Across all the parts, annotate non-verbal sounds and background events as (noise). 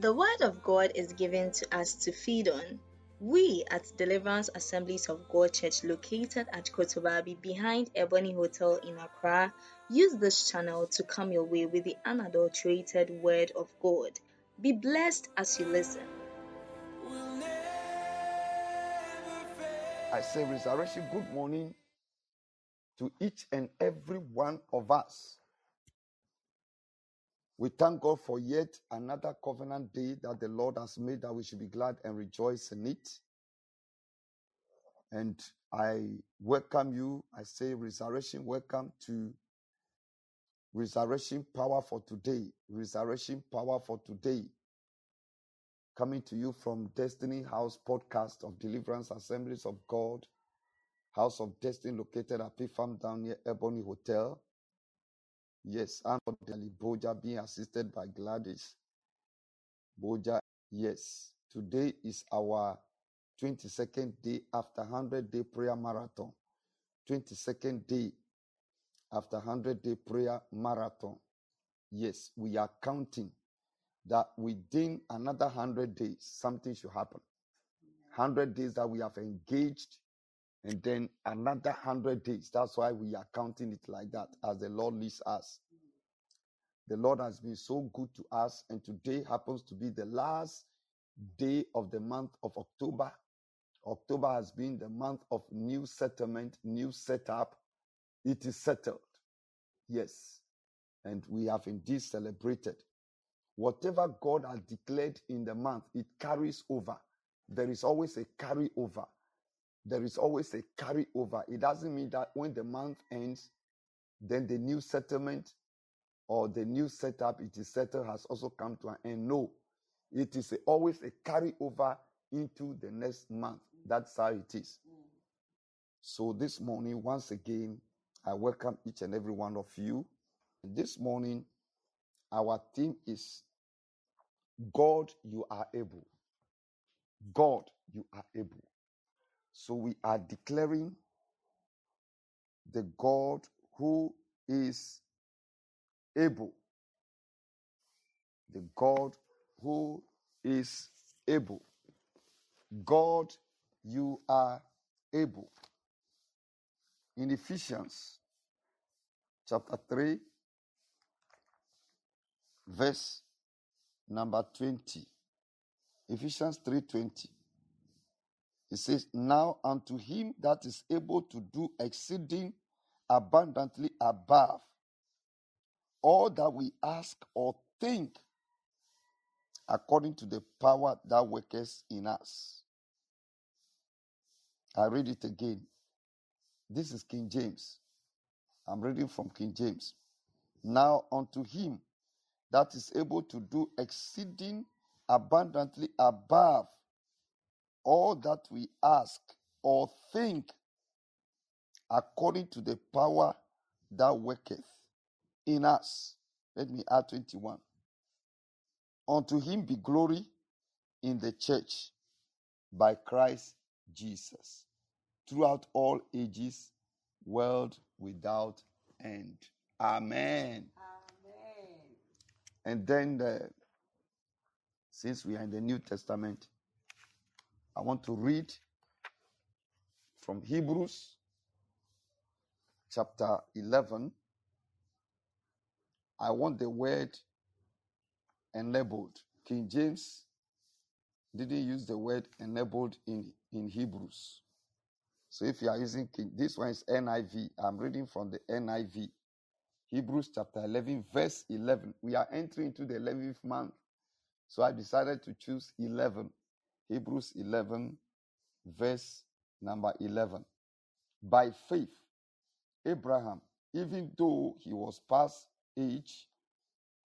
The Word of God is given to us to feed on. We at Deliverance Assemblies of God Church, located at Kotobabi behind Ebony Hotel in Accra, use this channel to come your way with the unadulterated Word of God. Be blessed as you listen. I say, Resurrection, good morning to each and every one of us. We thank God for yet another covenant day that the Lord has made that we should be glad and rejoice in it. And I welcome you. I say, Resurrection, welcome to Resurrection Power for Today. Resurrection Power for Today. Coming to you from Destiny House Podcast of Deliverance Assemblies of God, House of Destiny located at P Farm down near Ebony Hotel. Yes, I'm Dali Boja being assisted by Gladys. Boja, yes. Today is our 22nd day after 100 day prayer marathon. 22nd day after 100 day prayer marathon. Yes, we are counting that within another 100 days, something should happen. 100 days that we have engaged, and then another 100 days. That's why we are counting it like that as the Lord leads us. The Lord has been so good to us, and today happens to be the last day of the month of October. October has been the month of new settlement, new setup. It is settled. Yes. And we have indeed celebrated. Whatever God has declared in the month, it carries over. There is always a carry over. There is always a carryover. It doesn't mean that when the month ends, then the new settlement or the new setup it is settled has also come to an end. No, it is a, always a carryover into the next month. That's how it is. So this morning, once again, I welcome each and every one of you. This morning, our theme is God, you are able. God, you are able. So we are declaring the God who is able. The God who is able. God, you are able. In Ephesians chapter 3, verse number 20. Ephesians 3:20. It says, Now unto him that is able to do exceeding abundantly above all that we ask or think, according to the power that worketh in us. I read it again. This is King James. I'm reading from King James. Now unto him that is able to do exceeding abundantly above all that we ask or think, according to the power that worketh in us. Let me add 21. Unto him be glory in the church by Christ Jesus throughout all ages, world without end. Amen. Amen. And then, the, since we are in the New Testament, I want to read from Hebrews chapter 11. I want the word enabled. King James didn't use the word enabled in, in Hebrews. So if you are using King, this one is NIV. I'm reading from the NIV. Hebrews chapter 11, verse 11. We are entering into the 11th month. So I decided to choose 11. Hebrews 11, verse number 11. By faith, Abraham, even though he was past age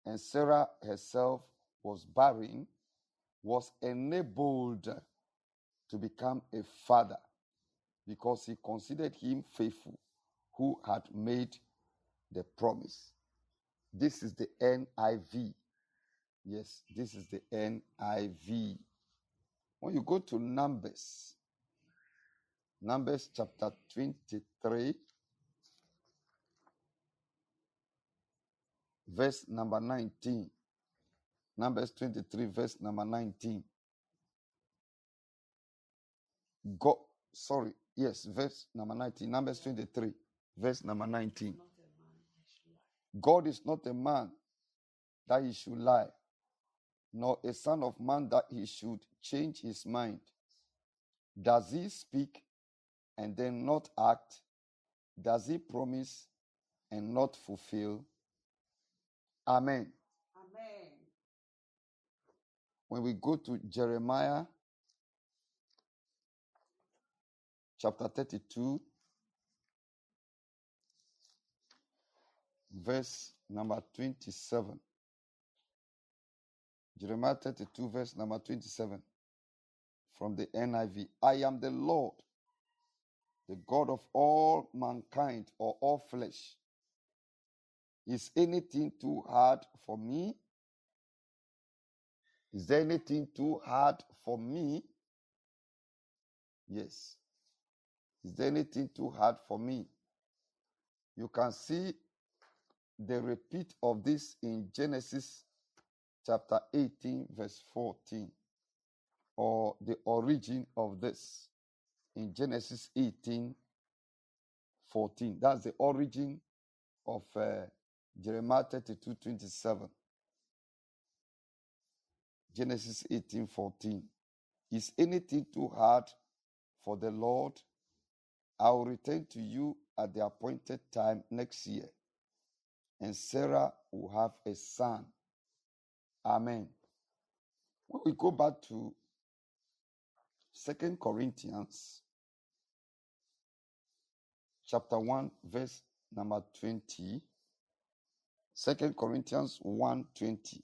and Sarah herself was barren, was enabled to become a father because he considered him faithful who had made the promise. This is the NIV. Yes, this is the NIV. When you go to Numbers, Numbers chapter 23, verse number 19. Numbers 23, verse number 19. God, sorry, yes, verse number 19. Numbers 23, verse number 19. God is not a man that he should lie, nor a son of man that he should change his mind. Does he speak and then not act? Does he promise and not fulfill? Amen. Amen. When we go to Jeremiah chapter 32, verse number 27. Jeremiah 32, verse number 27 from the NIV. I am the Lord, the God of all mankind or all flesh. Is anything too hard for me? Is there anything too hard for me? Yes. Is there anything too hard for me? You can see the repeat of this in Genesis chapter 18, verse 14, or the origin of this in Genesis 18, 14. That's the origin of uh, Jeremiah 32, 27. Genesis 18, 14. Is anything too hard for the Lord? I will return to you at the appointed time next year, and Sarah will have a son. Amen. When we go back to Second Corinthians chapter 1, verse number 20. 2 Corinthians 1 20.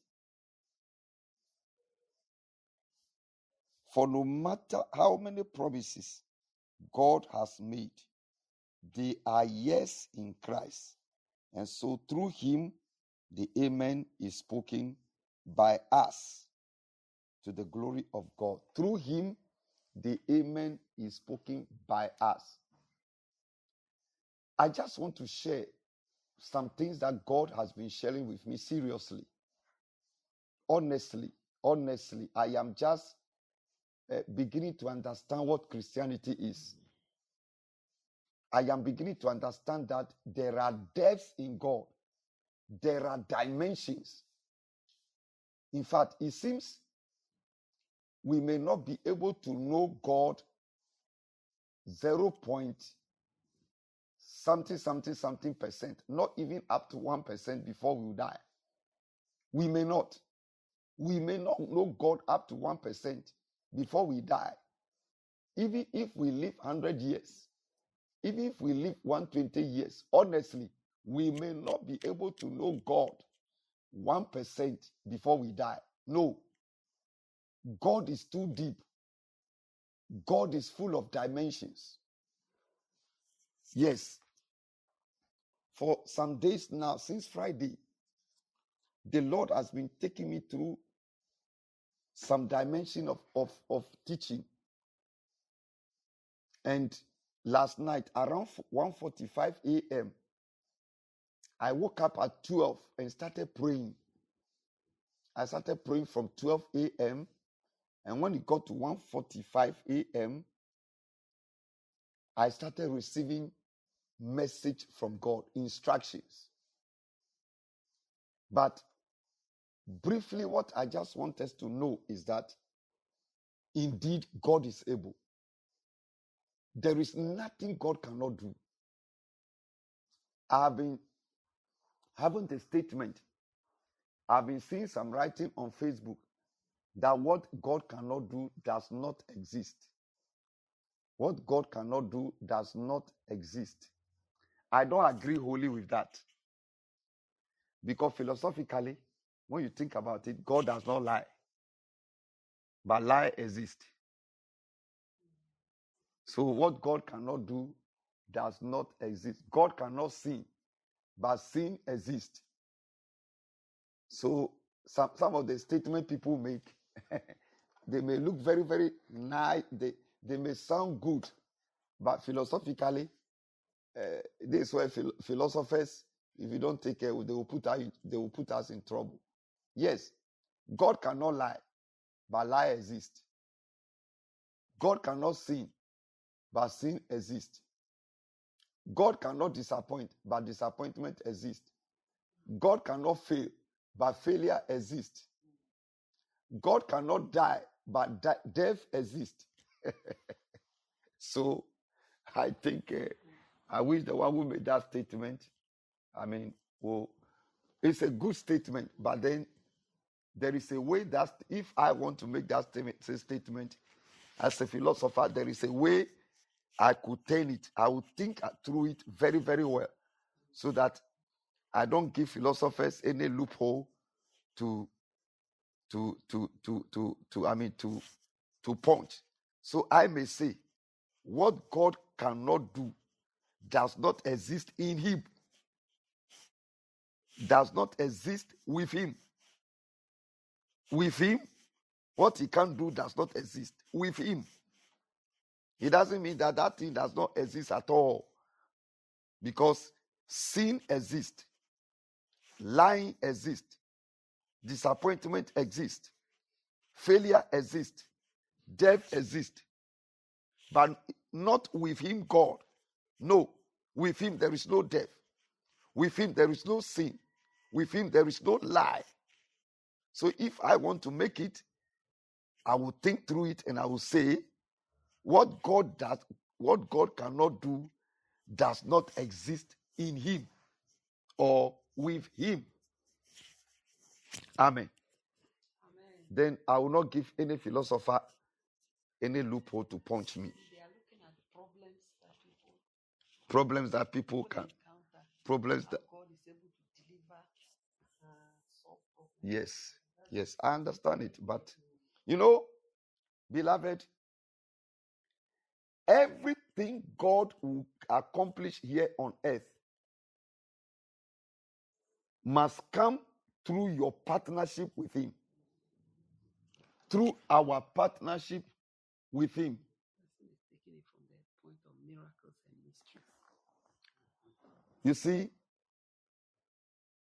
For no matter how many promises God has made, they are yes in Christ. And so through him, the Amen is spoken by us to the glory of God. Through him, the Amen is spoken by us. I just want to share some things that God has been sharing with me seriously. Honestly, honestly, I am just uh, beginning to understand what Christianity is. I am beginning to understand that there are depths in God, there are dimensions. In fact, it seems we may not be able to know God 0. Point something, something, something percent, not even up to 1% before we die. We may not. We may not know God up to 1% before we die. Even if we live 100 years, even if we live 120 years, honestly, we may not be able to know God 1% before we die. No. God is too deep. God is full of dimensions. Yes. For some days now, since Friday, the Lord has been taking me through some dimension of, of, of teaching. And last night around 1:45 a.m., I woke up at 12 and started praying. I started praying from 12 a.m. And when it got to 1:45 a.m., I started receiving message from God, instructions. But briefly, what I just want us to know is that indeed God is able. There is nothing God cannot do. I've been having a statement. I've been seeing some writing on Facebook that what God cannot do does not exist. What God cannot do does not exist. I don't agree wholly with that. Because philosophically, when you think about it, God does not lie. But lie exists. So what God cannot do does not exist. God cannot sin, but sin exists. So some, some of the statement people make, (laughs) they may look very, very nice. They, they may sound good, but philosophically, uh, this is where phil- philosophers, if you don't take care, they will put out, they will put us in trouble. Yes, God cannot lie, but lie exists. God cannot sin, but sin exists. God cannot disappoint, but disappointment exists. God cannot fail, but failure exists. God cannot die, but di- death exists. (laughs) so I think uh, I wish the one who made that statement, I mean, well, it's a good statement, but then there is a way that if I want to make that statement, statement as a philosopher, there is a way I could turn it. I would think uh, through it very, very well so that I don't give philosophers any loophole to to to to to to I mean to to punch. So I may say what God cannot do does not exist in him. Does not exist with him. With him, what he can do does not exist with him. It doesn't mean that that thing does not exist at all. Because sin exists, lying exists, disappointment exists, failure exists, death exists. But not with him, God. No, with him there is no death. With him there is no sin. With him there is no lie. So if I want to make it, I will think through it and I will say, what God does, what God cannot do, does not exist in Him or with Him. Amen. Amen. Then I will not give any philosopher any loophole to punch me. They are looking at problems that people, Problems that people people can, encounter, problems that, God is able to deliver uh, and yes, yes, I understand it. But, you know, beloved, everything God will accomplish here on earth must come through your partnership with Him, through our partnership with Him. You see,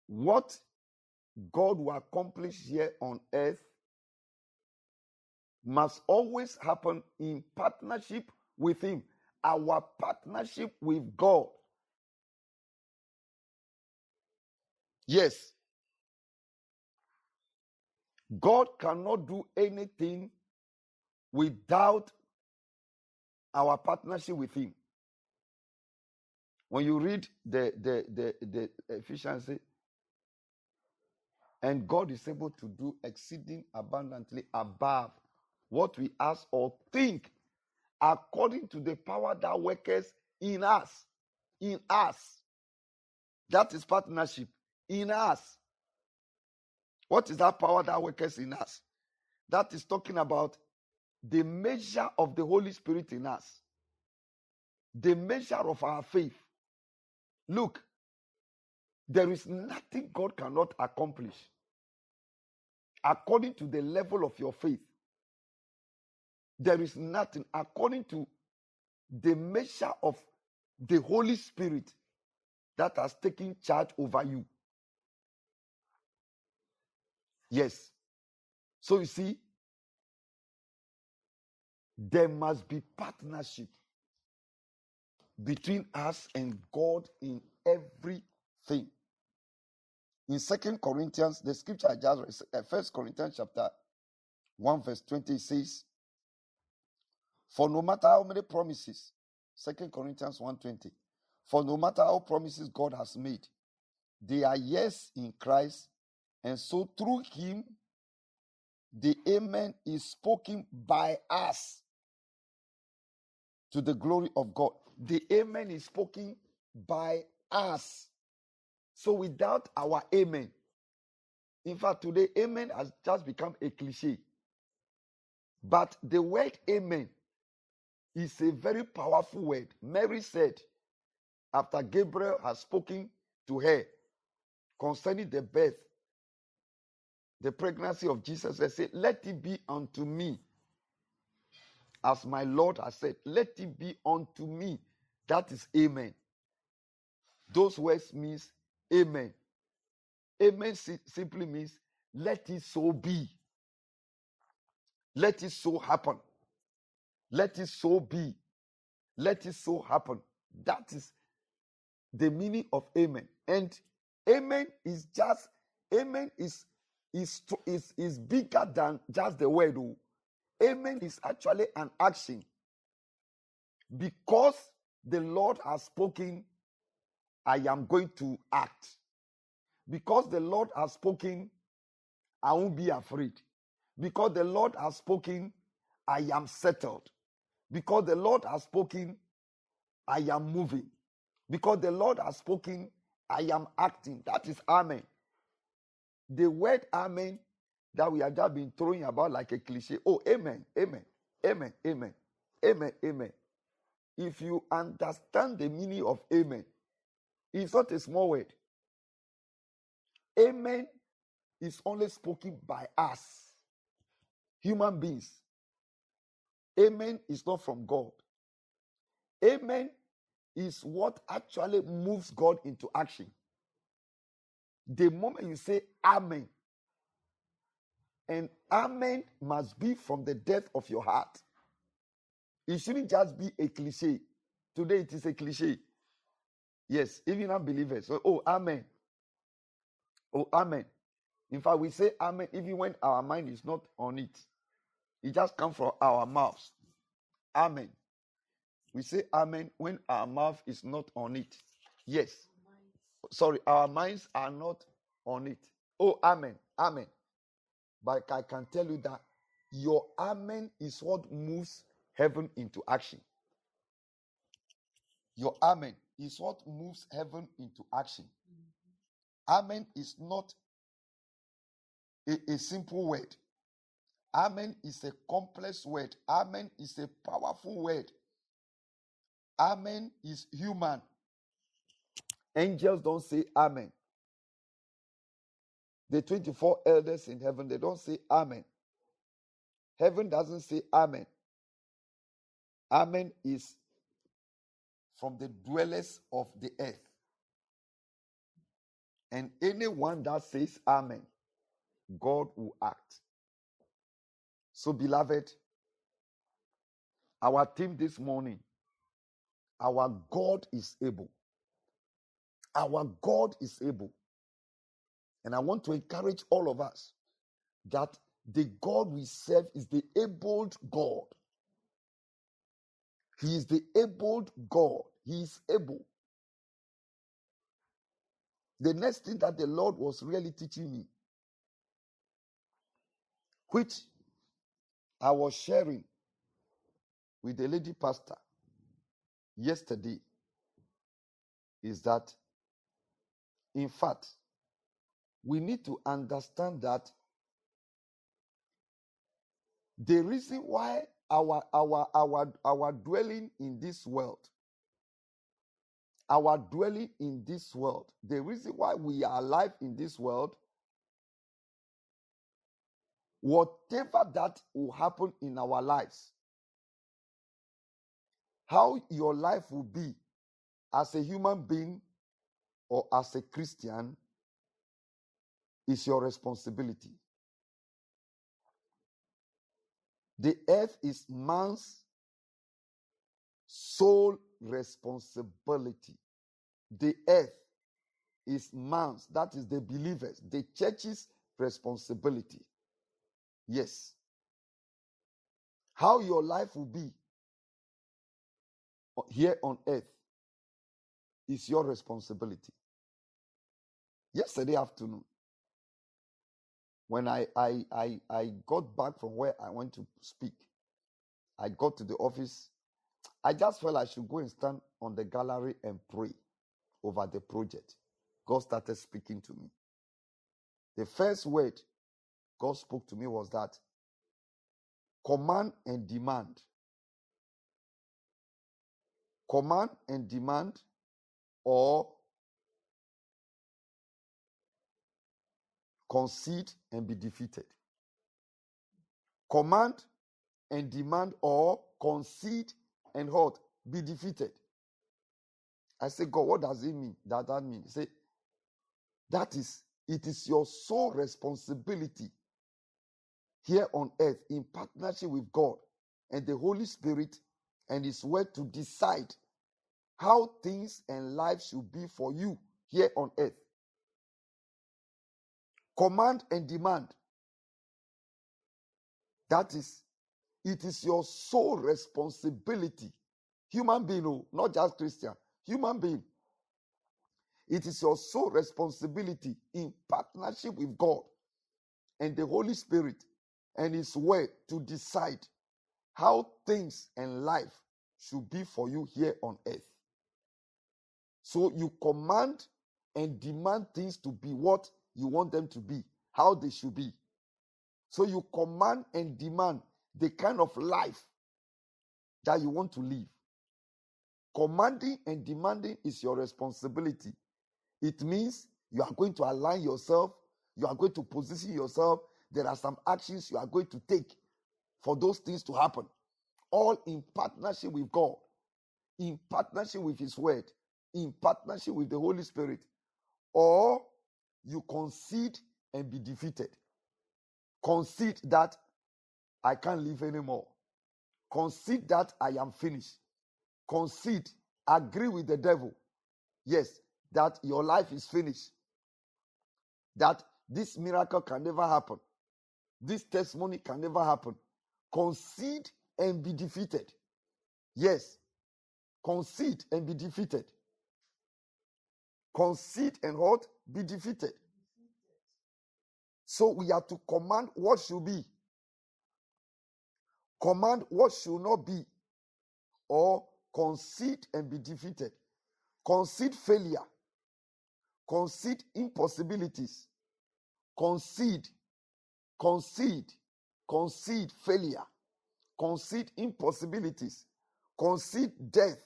what God will accomplish here on earth must always happen in partnership with Him. Our partnership with God. Yes. God cannot do anything without our partnership with Him. When you read the the the, the say, and God is able to do exceeding abundantly above what we ask or think, according to the power that worketh in us. In us. That is partnership. In us. What is that power that worketh in us? That is talking about the measure of the Holy Spirit in us, the measure of our faith. Look, there is nothing God cannot accomplish according to the level of your faith. There is nothing according to the measure of the Holy Spirit that has taken charge over you. Yes. So you see, there must be partnership between us and God in everything. In Second Corinthians, the scripture I just read, uh, First Corinthians chapter one verse twenty says, "For no matter how many promises, Second Corinthians one twenty, for no matter how promises God has made, they are yes in Christ, and so through Him, the Amen is spoken by us to the glory of God. The Amen is spoken by us. So without our Amen, in fact, today, Amen has just become a cliche. But the word Amen is a very powerful word. Mary said, after Gabriel has spoken to her concerning the birth, the pregnancy of Jesus, they said, Let it be unto me as my Lord has said, let it be unto me. That is amen. Those words means amen. Amen si- simply means Let it so be. Let it so happen. Let it so be. Let it so happen. That is the meaning of amen. And amen is just amen is is is is bigger than just the word. oh. Amen is actually an action. Because the Lord has spoken, I am going to act. Because the Lord has spoken, I won't be afraid. Because the Lord has spoken, I am settled. Because the Lord has spoken, I am moving. Because the Lord has spoken, I am acting. That is Amen. The word Amen that we have just been throwing about like a cliche. Oh, Amen, Amen, Amen, Amen, Amen, Amen. If you understand the meaning of Amen, it's not a small word. Amen is only spoken by us, human beings. Amen is not from God. Amen is what actually moves God into action. The moment you say Amen, and Amen must be from the depth of your heart. It shouldn't just be a cliche. Today it is a cliche. Yes, even unbelievers. So, oh, Amen. Oh, Amen. In fact, we say Amen even when our mind is not on it. It just comes from our mouths. Amen. We say Amen when our mouth is not on it. Yes. Sorry, our minds are not on it. Oh, Amen. Amen. But I can tell you that your Amen is what moves heaven into action. Your Amen is what moves heaven into action. Amen is not a, a simple word. Amen is a complex word. Amen is a powerful word. Amen is human. Angels don't say Amen. The 24 elders in heaven, they don't say Amen. Heaven doesn't say Amen. Amen is from the dwellers of the earth. And anyone that says Amen, God will act. So, beloved, our team this morning, our God is able. Our God is able. And I want to encourage all of us that the God we serve is the abled God. He is the abled God. He is able. The next thing that the Lord was really teaching me, which I was sharing with the lady pastor yesterday, is that, in fact, we need to understand that the reason why our our our our dwelling in this world our dwelling in this world the reason why we are alive in this world whatever that will happen in our lives how your life will be as a human being or as a christian is your responsibility The earth is man's sole responsibility. The earth is man's, that is the believers, the church's responsibility. Yes. How your life will be here on earth is your responsibility. Yesterday afternoon, when I, I I I got back from where I went to speak, I got to the office. I just felt I should go and stand on the gallery and pray over the project. God started speaking to me. The first word God spoke to me was that command and demand. Command and demand, or concede and be defeated. Command and demand or concede and hold, be defeated. I say, God, what does it mean? That that mean? Say, that is It is your sole responsibility here on earth in partnership with God and the Holy Spirit and His Word to decide how things and life should be for you here on earth. Command and demand. That is, it is your sole responsibility. Human being, oh, not just Christian, human being. It is your sole responsibility in partnership with God and the Holy Spirit and His Word to decide how things and life should be for you here on earth. So you command and demand things to be what you want them to be, how they should be. So you command and demand the kind of life that you want to live. Commanding and demanding is your responsibility. It means you are going to align yourself, you are going to position yourself. There are some actions you are going to take for those things to happen, all in partnership with God, in partnership with His Word, in partnership with the Holy Spirit, or you concede and be defeated. Concede that I can't live anymore. Concede that I am finished. Concede, agree with the devil. Yes, that your life is finished. That this miracle can never happen. This testimony can never happen. Concede and be defeated. Yes, concede and be defeated. Concede and what? Be defeated. So we are to command what should be, command what should not be, or concede and be defeated. Concede failure, concede impossibilities, concede, concede, concede failure, concede impossibilities, concede death,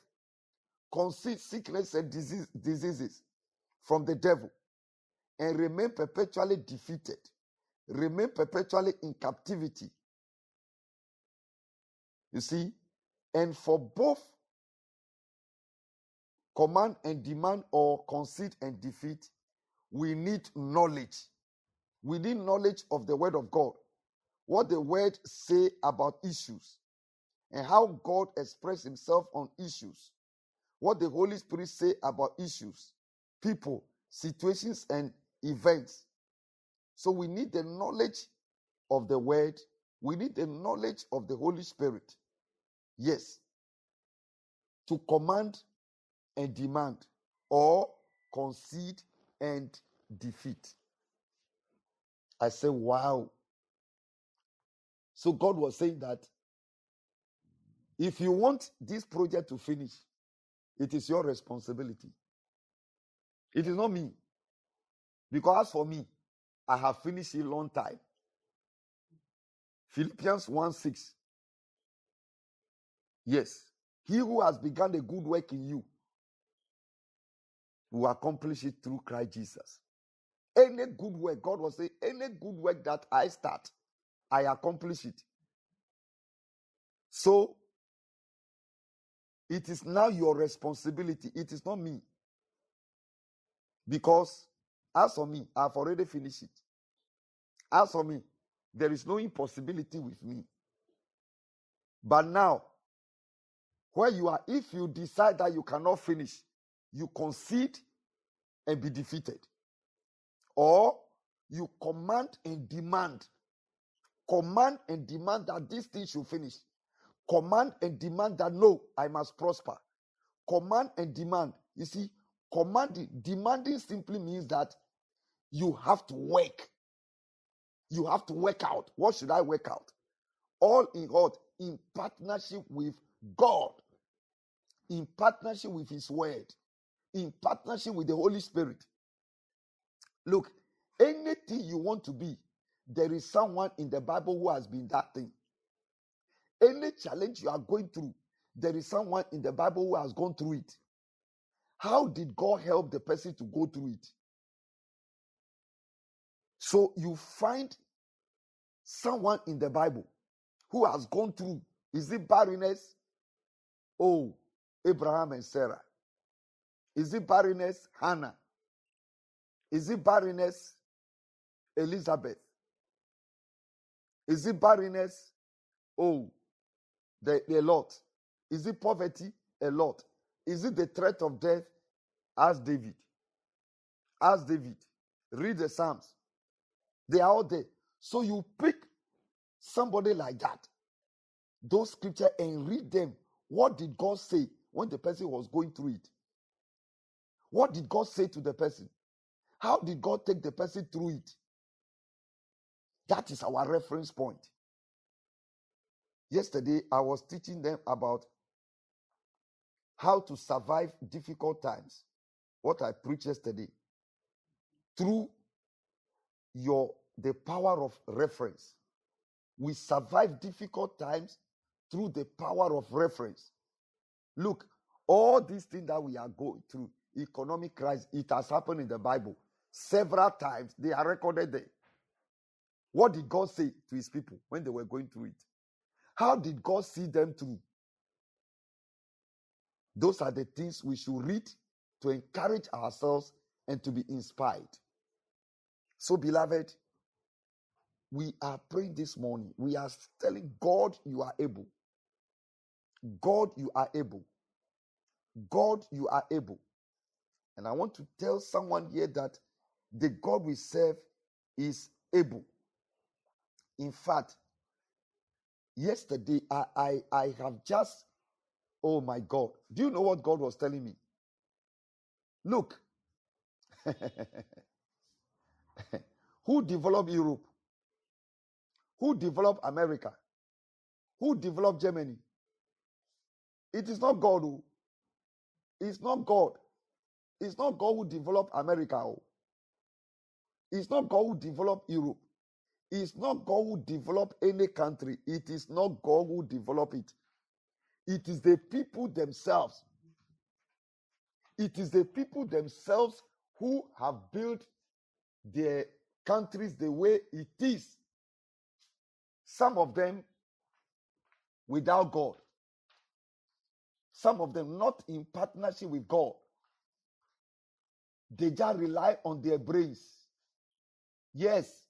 concede sickness and disease, diseases from the devil, and remain perpetually defeated, remain perpetually in captivity. You see, and for both command and demand or concede and defeat, we need knowledge. Need knowledge of the word of God, what the word say about issues, and how God express himself on issues, what the Holy Spirit say about issues, people, situations, and events. So we need the knowledge of the word. We need the knowledge of the Holy Spirit. Yes. To command and demand or concede and defeat. I say, wow. So God was saying that if you want this project to finish, it is your responsibility. It is not me. Because as for me, I have finished a long time. Philippians 1 6. Yes. He who has begun a good work in you will accomplish it through Christ Jesus. Any good work, God will say, any good work that I start, I accomplish it. So, it is now your responsibility. It is not me. Because, as for me, I've already finished it. As for me, there is no impossibility with me. But now, where you are, if you decide that you cannot finish, you concede and be defeated. Or you command and demand. Command and demand that this thing should finish. Command and demand that no, I must prosper. Command and demand. You see, commanding, demanding simply means that you have to work. You have to work out. What should I work out? All in all, in partnership with God, in partnership with His Word, in partnership with the Holy Spirit. Look, anything you want to be, there is someone in the Bible who has been that thing. Any challenge you are going through, there is someone in the Bible who has gone through it. How did God help the person to go through it? So you find someone in the Bible who has gone through. Is it barrenness? Oh, Abraham and Sarah. Is it barrenness? Hannah. Is it barrenness? Elizabeth? Is it barrenness? Oh, the, the lot. Is it poverty? A lot. Is it the threat of death? Ask David. Ask David. Read the Psalms. They are all there. So you pick somebody like that, those scriptures, and read them. What did God say when the person was going through it? What did God say to the person? How did God take the person through it? That is our reference point. Yesterday, I was teaching them about how to survive difficult times. What I preached yesterday. Through your the power of reference. We survive difficult times through the power of reference. Look, all these things that we are going through, economic crisis, it has happened in the Bible several times. They are recorded there. What did God say to his people when they were going through it? How did God see them through? Those are the things we should read to encourage ourselves and to be inspired. So, beloved, we are praying this morning. We are telling God, you are able. God, you are able. God, you are able. And I want to tell someone here that the God we serve is able. In fact, yesterday I, I, I have just, oh my God. Do you know what God was telling me? Look, (laughs) who developed Europe? Who developed America? Who developed Germany? It is not God who. It's not God. It's not God who developed America. Oh. It's not God who developed Europe. It's not God who developed any country. It is not God who developed it. It is the people themselves. It is the people themselves who have built their countries the way it is. Some of them without God. Some of them not in partnership with God. They just rely on their brains. Yes.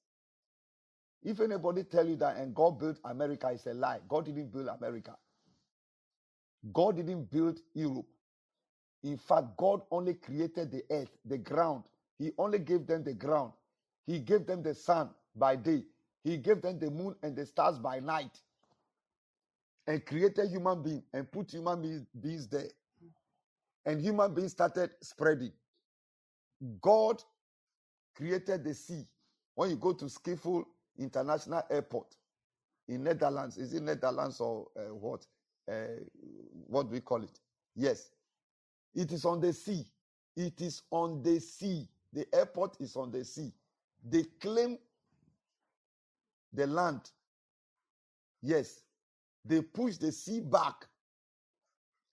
If anybody tell you that and God built America, it's a lie. God didn't build America. God didn't build Europe. In fact, God only created the earth, the ground. He only gave them the ground. He gave them the sun by day. He gave them the moon and the stars by night. And created human being and put human beings there. And human beings started spreading. God created the sea. When you go to Schiphol International Airport in Netherlands, is it Netherlands or uh, what? Uh, what do we call it? Yes. It is on the sea. It is on the sea. The airport is on the sea. They claim the land. Yes. They pushed the sea back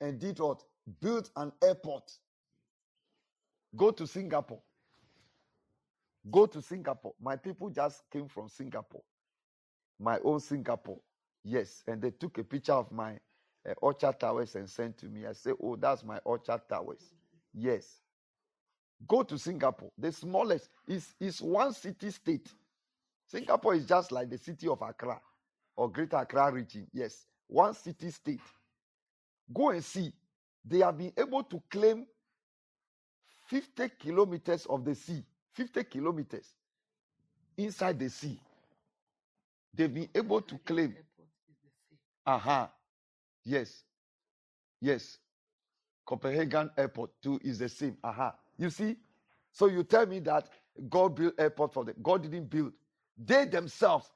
and did what? Built an airport. Go to Singapore. Go to Singapore. My people just came from Singapore. My own Singapore. Yes. And they took a picture of my uh, Orchard Towers and sent to me. I said, Oh, that's my Orchard Towers. Yes. Go to Singapore. The smallest is, is one city state. Singapore is just like the city of Accra or Greater Accra region. Yes. One city state. Go and see. They have been able to claim 50 kilometers of the sea. 50 kilometers inside the sea. They've been able to claim. Aha. Uh-huh. Yes. Yes. Copenhagen Airport too is the same. Aha. Uh-huh. You see? So you tell me that God built airport for them. God didn't build. They themselves,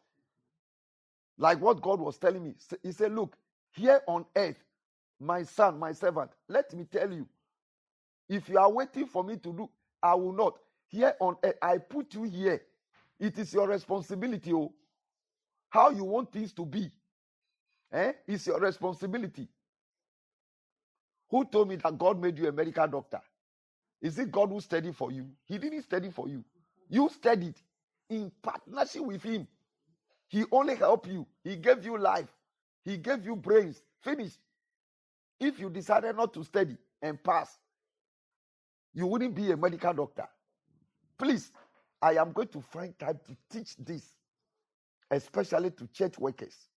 like what God was telling me, He said, Look, here on earth, my son, my servant, let me tell you, if you are waiting for me to do, I will not. Here on earth, I put you here. It is your responsibility. Oh, how you want things to be. Eh? It's your responsibility. Who told me that God made you a medical doctor? Is it God who studied for you? He didn't study for you. You studied in partnership with Him. He only helped you. He gave you life. He gave you brains. Finish. If you decided not to study and pass, you wouldn't be a medical doctor. Please, I am going to find time to teach this, especially to church workers,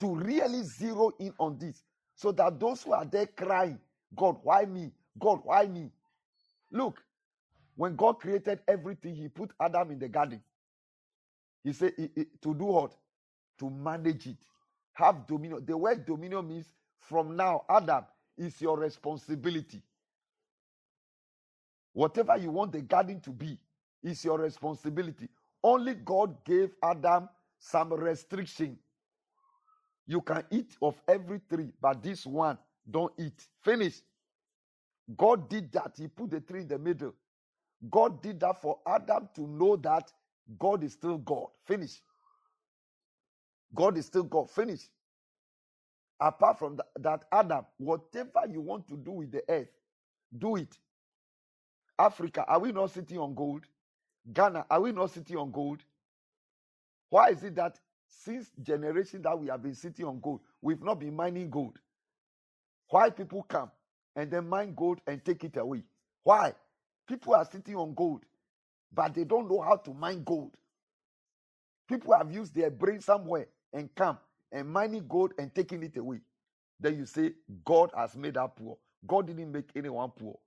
to really zero in on this so that those who are there crying, God, why me? God, why me? Look, when God created everything, He put Adam in the garden. He said to do what? To manage it, have dominion. The word dominion means from now, Adam, is your responsibility. Whatever you want the garden to be is your responsibility. Only God gave Adam some restriction. You can eat of every tree, but this one don't eat. Finish. God did that. He put the tree in the middle. God did that for Adam to know that God is still God. Finish. God is still God. Finish. Apart from that, that, Adam, whatever you want to do with the earth, do it. Africa, are we not sitting on gold? Ghana, are we not sitting on gold? Why is it that since generation that we have been sitting on gold, we've not been mining gold? Why people come and then mine gold and take it away? Why? People are sitting on gold, but they don't know how to mine gold. People have used their brain somewhere and come and mining gold and taking it away. Then you say, God has made us poor. God didn't make anyone poor.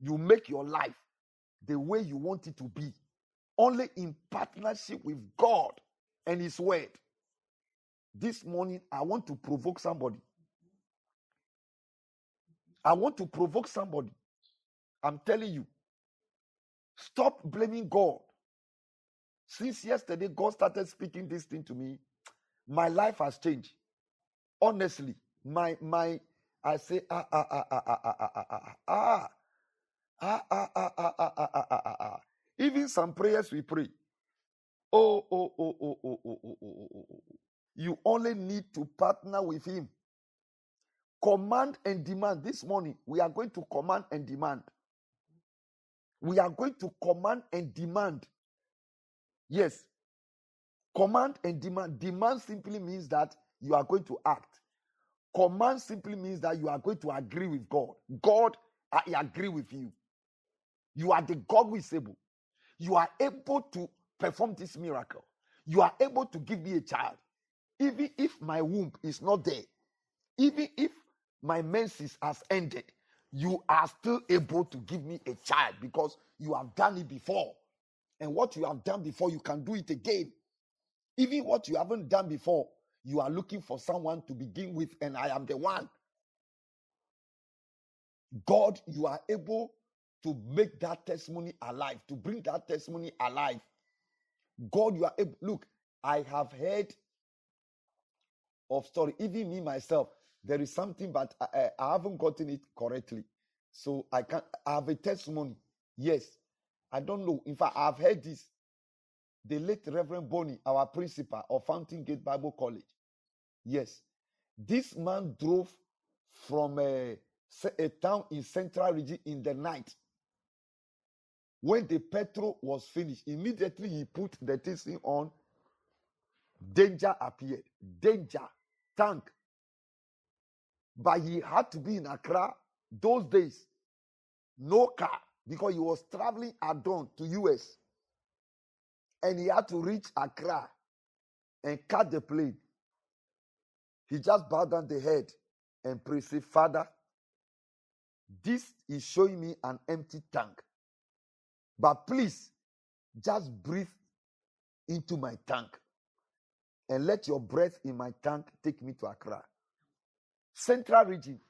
You make your life the way you want it to be, only in partnership with God and His Word. This morning, I want to provoke somebody. I want to provoke somebody. I'm telling you, stop blaming God. Since yesterday, God started speaking this thing to me. My life has changed. Honestly, my my I say ah ah ah ah ah ah ah ah ah ah ah ah ah ah ah ah ah ah ah. Even some prayers we pray. Oh oh oh oh oh oh oh oh oh oh. oh. You only need to partner with Him. Command and demand. This morning we are going to command and demand. We are going to command and demand. Yes, command and demand. Demand simply means that you are going to act. Command simply means that you are going to agree with God. God, I agree with you. You are the God who is able. You are able to perform this miracle. You are able to give me a child. Even if my womb is not there, even if my menses has ended, you are still able to give me a child because you have done it before. And what you have done before, you can do it again. Even what you haven't done before, you are looking for someone to begin with, and I am the one. God, you are able to make that testimony alive, to bring that testimony alive. God, you are able. Look, I have heard of story. Even me myself, there is something, but I, I- haven't gotten it correctly. So I can't. I have a testimony. Yes, I don't know. In fact, I've heard this. The late Reverend Bonnie, our principal of Fountain Gate Bible College. Yes, this man drove from a, a town in Central Region in the night. When the petrol was finished, immediately he put the thing on. Danger appeared. Danger. Tank. But he had to be in Accra those days. No car because he was traveling at dawn to US. And he had to reach Accra and cut the plane. He just bowed down the head and prayed, say, Father, this is showing me an empty tank. But please, just breathe into my tank and let your breath in my tank take me to Accra. Central region,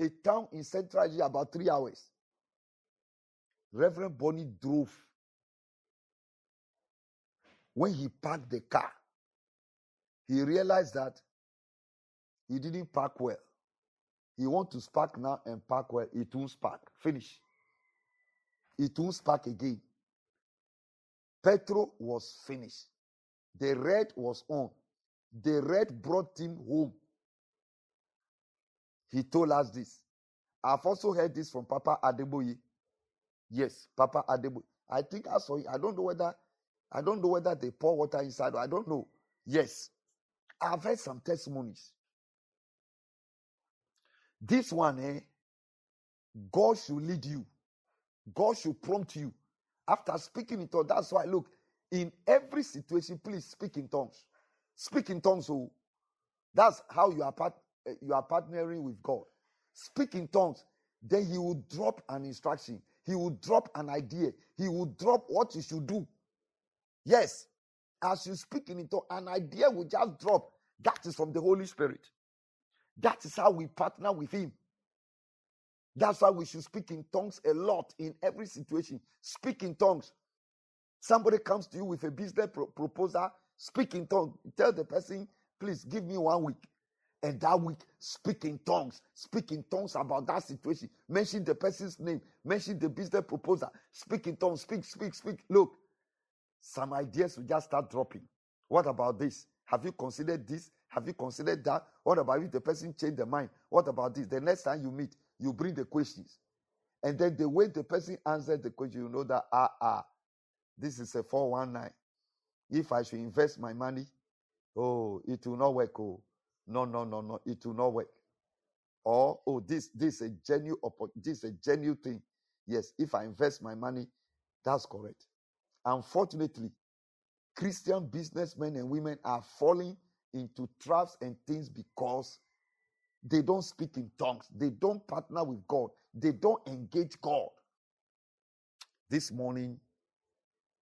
a town in Central region, about three hours. Reverend Bonnie drove. When he parked the car, he realized that he didn't park well. He want to spark now and park well. It won't spark. Finish. It won't spark again. Petrol was finished. The red was on. The red brought him home. He told us this. I've also heard this from Papa Adeboye. Yes, Papa Adeboye. I think I saw it. I don't know whether I don't know whether they pour water inside I don't know. Yes. I've heard some testimonies. This one, eh? God should lead you. God should prompt you. After speaking in tongues, that's why look, in every situation, please speak in tongues. Speak in tongues. Oh. that's how you are part, uh, you are partnering with God. Speak in tongues. Then he will drop an instruction. He will drop an idea. He will drop what you should do. Yes. As you speak in tongues, an idea will just drop. That is from the Holy Spirit. That is how we partner with him. That's why we should speak in tongues a lot in every situation. Speak in tongues. Somebody comes to you with a business pro- proposal, speak in tongues. Tell the person, please give me one week. And that week, speak in tongues. Speak in tongues about that situation. Mention the person's name. Mention the business proposal. Speak in tongues. Speak, speak, speak. Look, some ideas will just start dropping. What about this? Have you considered this? Have you considered that? What about if the person changed their mind? What about this? The next time you meet, you bring the questions. And then the way the person answers the question, you know that, ah, ah, this is a 419. If I should invest my money, oh, it will not work. Oh, no, no, no, no, it will not work. Or, oh, this, this is a genuine, this is a genuine thing. Yes, if I invest my money, that's correct. Unfortunately, Christian businessmen and women are falling into traps and things because they don't speak in tongues. They don't partner with God. They don't engage God. This morning,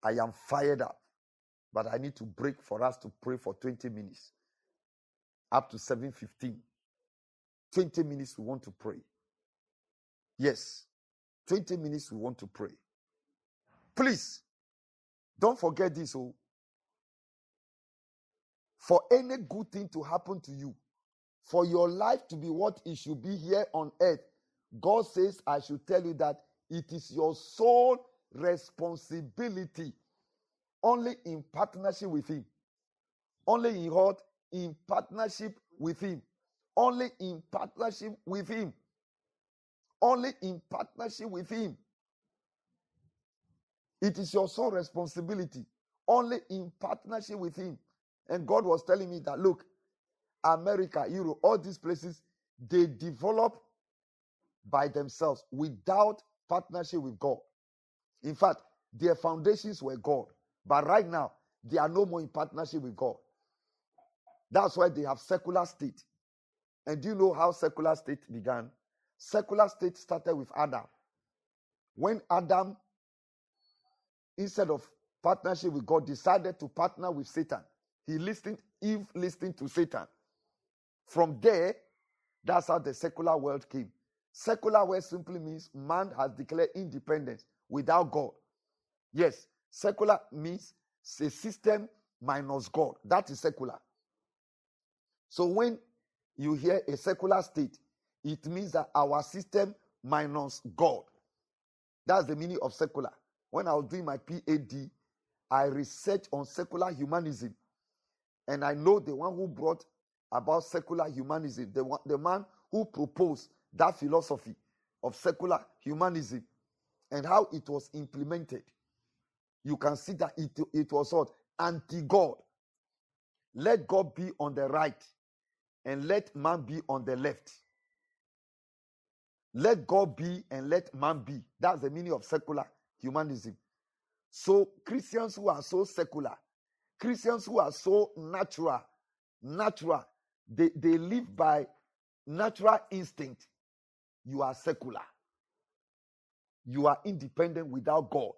I am fired up, but I need to break for us to pray for 20 minutes. Up to 7:15. 20 minutes we want to pray. Yes. 20 minutes we want to pray. Please don't forget this oh. For any good thing to happen to you, for your life to be what it should be here on earth, God says, I should tell you that it is your sole responsibility only in partnership with Him. Only in what? In partnership with Him. Only in partnership with Him. Only in partnership with Him. It is your sole responsibility. Only in partnership with Him. And God was telling me that, look, America, Europe, all these places, they develop by themselves without partnership with God. In fact, their foundations were God. But right now, they are no more in partnership with God. That's why they have secular state. And do you know how secular state began? Secular state started with Adam. When Adam, instead of partnership with God, decided to partner with Satan, he listened, Eve listened to Satan. From there, that's how the secular world came. Secular world simply means man has declared independence without God. Yes, secular means a system minus God. That is secular. So when you hear a secular state, it means that our system minus God. That's the meaning of secular. When I was doing my PhD, I researched on secular humanism. And I know the one who brought about secular humanism, the, the man who proposed that philosophy of secular humanism and how it was implemented. You can see that it, it was what? Anti God. Let God be on the right and let man be on the left. Let God be and let man be. That's the meaning of secular humanism. So, Christians who are so secular, Christians who are so natural, natural, they, they live by natural instinct. You are secular. You are independent without God.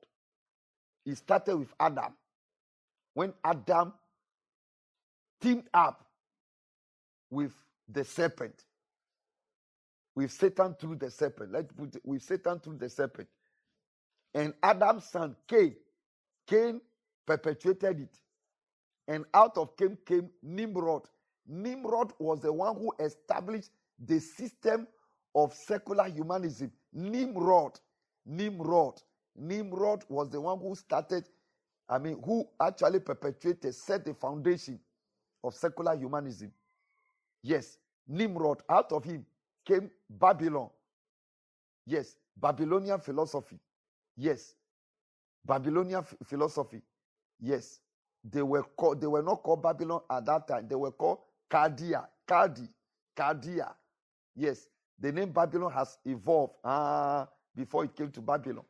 It started with Adam. When Adam teamed up with the serpent, with Satan through the serpent. Let's put it with Satan through the serpent. And Adam's son Cain, Cain perpetuated it. And out of Cain came Nimrod. Nimrod was the one who established the system of secular humanism. Nimrod, Nimrod, Nimrod was the one who started, I mean, who actually perpetuated, set the foundation of secular humanism. Yes, Nimrod, out of him came Babylon. Yes, Babylonian philosophy. Yes, Babylonian f- philosophy. Yes, they were called, they were not called Babylon at that time. They were called Chaldea, Chaldi, Chaldea. Yes, the name Babylon has evolved uh, before it came to Babylon.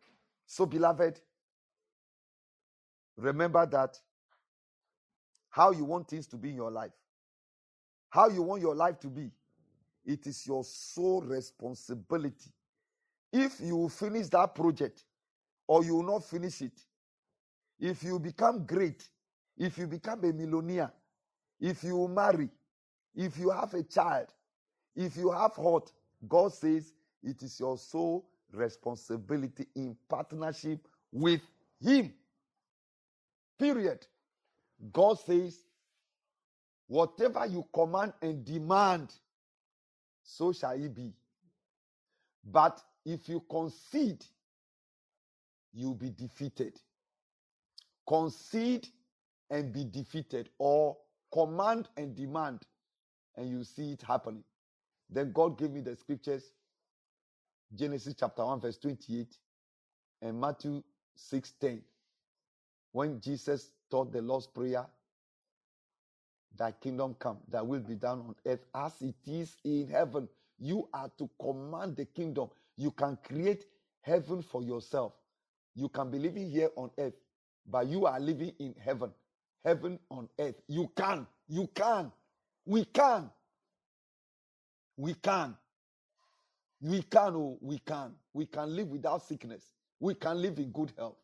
So, beloved, Remember that how you want things to be in your life, how you want your life to be, it is your sole responsibility. If you finish that project or you will not finish it, if you become great, if you become a millionaire, if you marry, if you have a child, if you have hurt, God says it is your sole responsibility in partnership with Him. Period. God says, whatever you command and demand, so shall it be. But if you concede, you'll be defeated. Concede and be defeated, or command and demand, and you see it happening. Then God gave me the scriptures Genesis chapter 1, verse 28, and Matthew 6 10. When Jesus taught the Lord's Prayer, Thy kingdom come, thy will be done on earth as it is in heaven. You are to command the kingdom. You can create heaven for yourself. You can be living here on earth, but you are living in heaven. Heaven on earth. You can. You can. We can. We can. We can. Oh, we can. We can live without sickness. We can live in good health.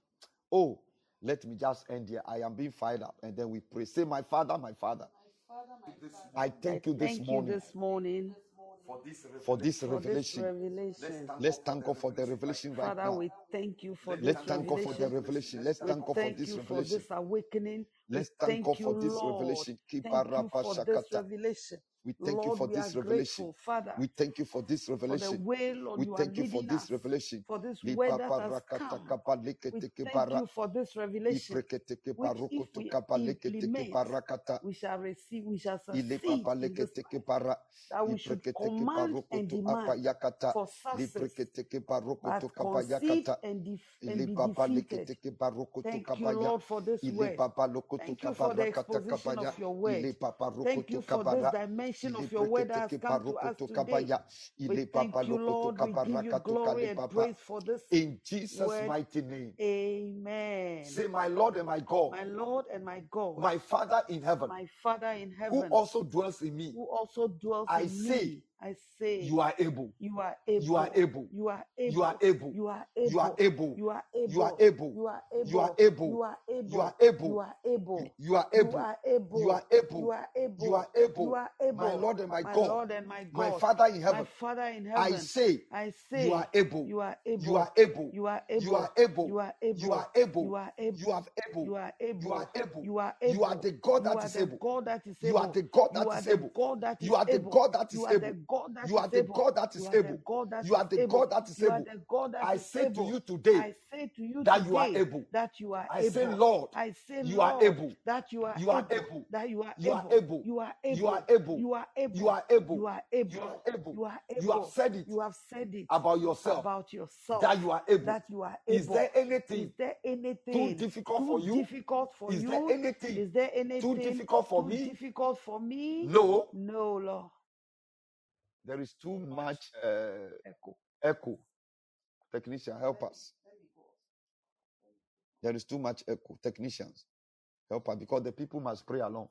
Oh, let me just end here. I am being fired up. And then we pray. Say, My Father, my Father. I thank you this Thank morning you this morning for this for this revelation. revelation. Let's thank God for the revelation right Father, now. we thank you for this Let's thank God for the revelation. revelation. Let's thank God for thank this for revelation. this awakening. Let's thank thank God for this Lord. revelation. Thank you Kibarapa for this revelation. We thank Lord, you for this revelation. Grateful, Father, we thank you for this revelation. For way, Lord, we thank you for this revelation. For this word that has come. We thank you for this revelation. Which if we implement, we shall receive, we shall succeed in this life. That we should command and demand for success conceive and, def- and be defeated. Thank you, Lord, for this word. Thank you for the exposition of your word. Thank you for this dimension dimension of your word has come to us today. We thank you, Lord. We give you glory and praise for this In Jesus' word. mighty name. Amen. Say, my Lord and my God, My Lord and my God, my Father in heaven, my Father in heaven. who also dwells in me, who also dwells I in say, me, I say, you are able, you are able. you are able, able, you are able. you are able, able, you are you are able, able, you are you are able, able, you are you able, able, you are you able, able, you are able, you are able, you are able, able, you are you able, you able, my Lord and my my God, Lord and my my Father in my heaven, Father in I say, I you are able, you are able. you are able, able, you are able. you are able, you able, are you are able, able, you are you able, are able, you are you are able, able, you are you are able, the God you are the able. God that is You are able, the God you are the able. God that is able. You are the God that you is able. God that You are the God that you is able. You are the God that is able. the God that I say to you today I say to you that you are able. that you are I say. Lord, I say, you are able. that you are You are able, that you are able. You are able, you are able. You are able, you are able. You are able, you are You able, are able. you have said it You have said it about yourself about yourself that you are able. that you are Is able. there Is anything there too anything difficult for too you? difficult for Is there you? anything Is there too anything difficult for too me? difficult for me? No. No, Lord. There is too much uh, Echo. echo. Technician, help us. There is too much echo. Technicians, help us because the people must pray along.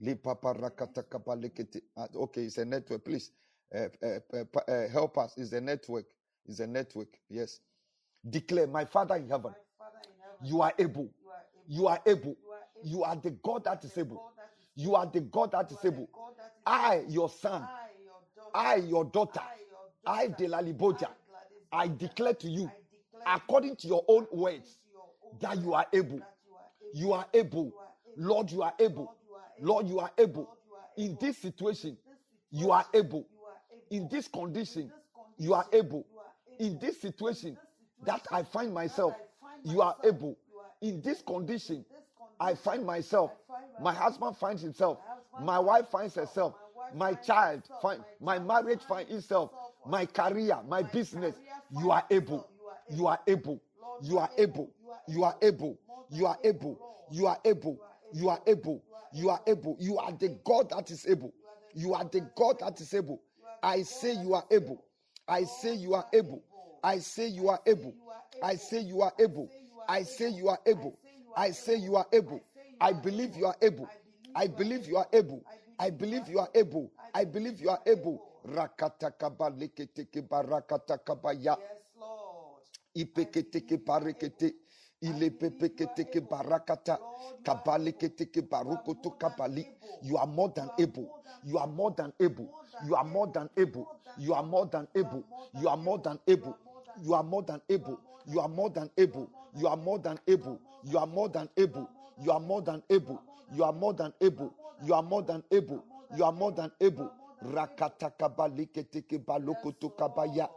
Le papa rakata kapa lekete. Ah, Okay, it's a network. Please uh, uh, uh, uh, help us. It's a network. It's a network. Yes. Declare, my Father in heaven, you are able. You are able. You are the God that is able. You are the God that is able. I, your son, I, your daughter, I, Delaliboja, I declare to you, according to your own words, that you are able. You are able. Lord, you are able. Lord, you are able. In this situation, you are able. In this condition, you are able. In this situation that I find myself, you are able. In this condition, I find myself. My husband finds himself. My wife finds herself. My child find my marriage finds itself. My career, my business. You are able. You are able. You are able. You are able. You are able. You are able. You are able. You are able. You are the God that is able. You are the God that is able. I say you are able. I say you are able. I say you are able. I say you are able. I say you are able. I say you are able. I believe you are able. I believe you are able. I believe you are able. I believe you are able. Rakatakaba leketeke barakatakaba ya. Yes, Lord. Ipeketeke barekete. Ilepepeketeke barakata. Kabaleketeke barukoto kabali. You are more than able. You are more than able. You are more than able. You are more than able. You are more than able. You are more than able. You are more than able. You are more than able. You are more than able. You are more than able. You are more than able. You are more than able. You are more than able. Rakatakabaliketeke balokoto kabaya.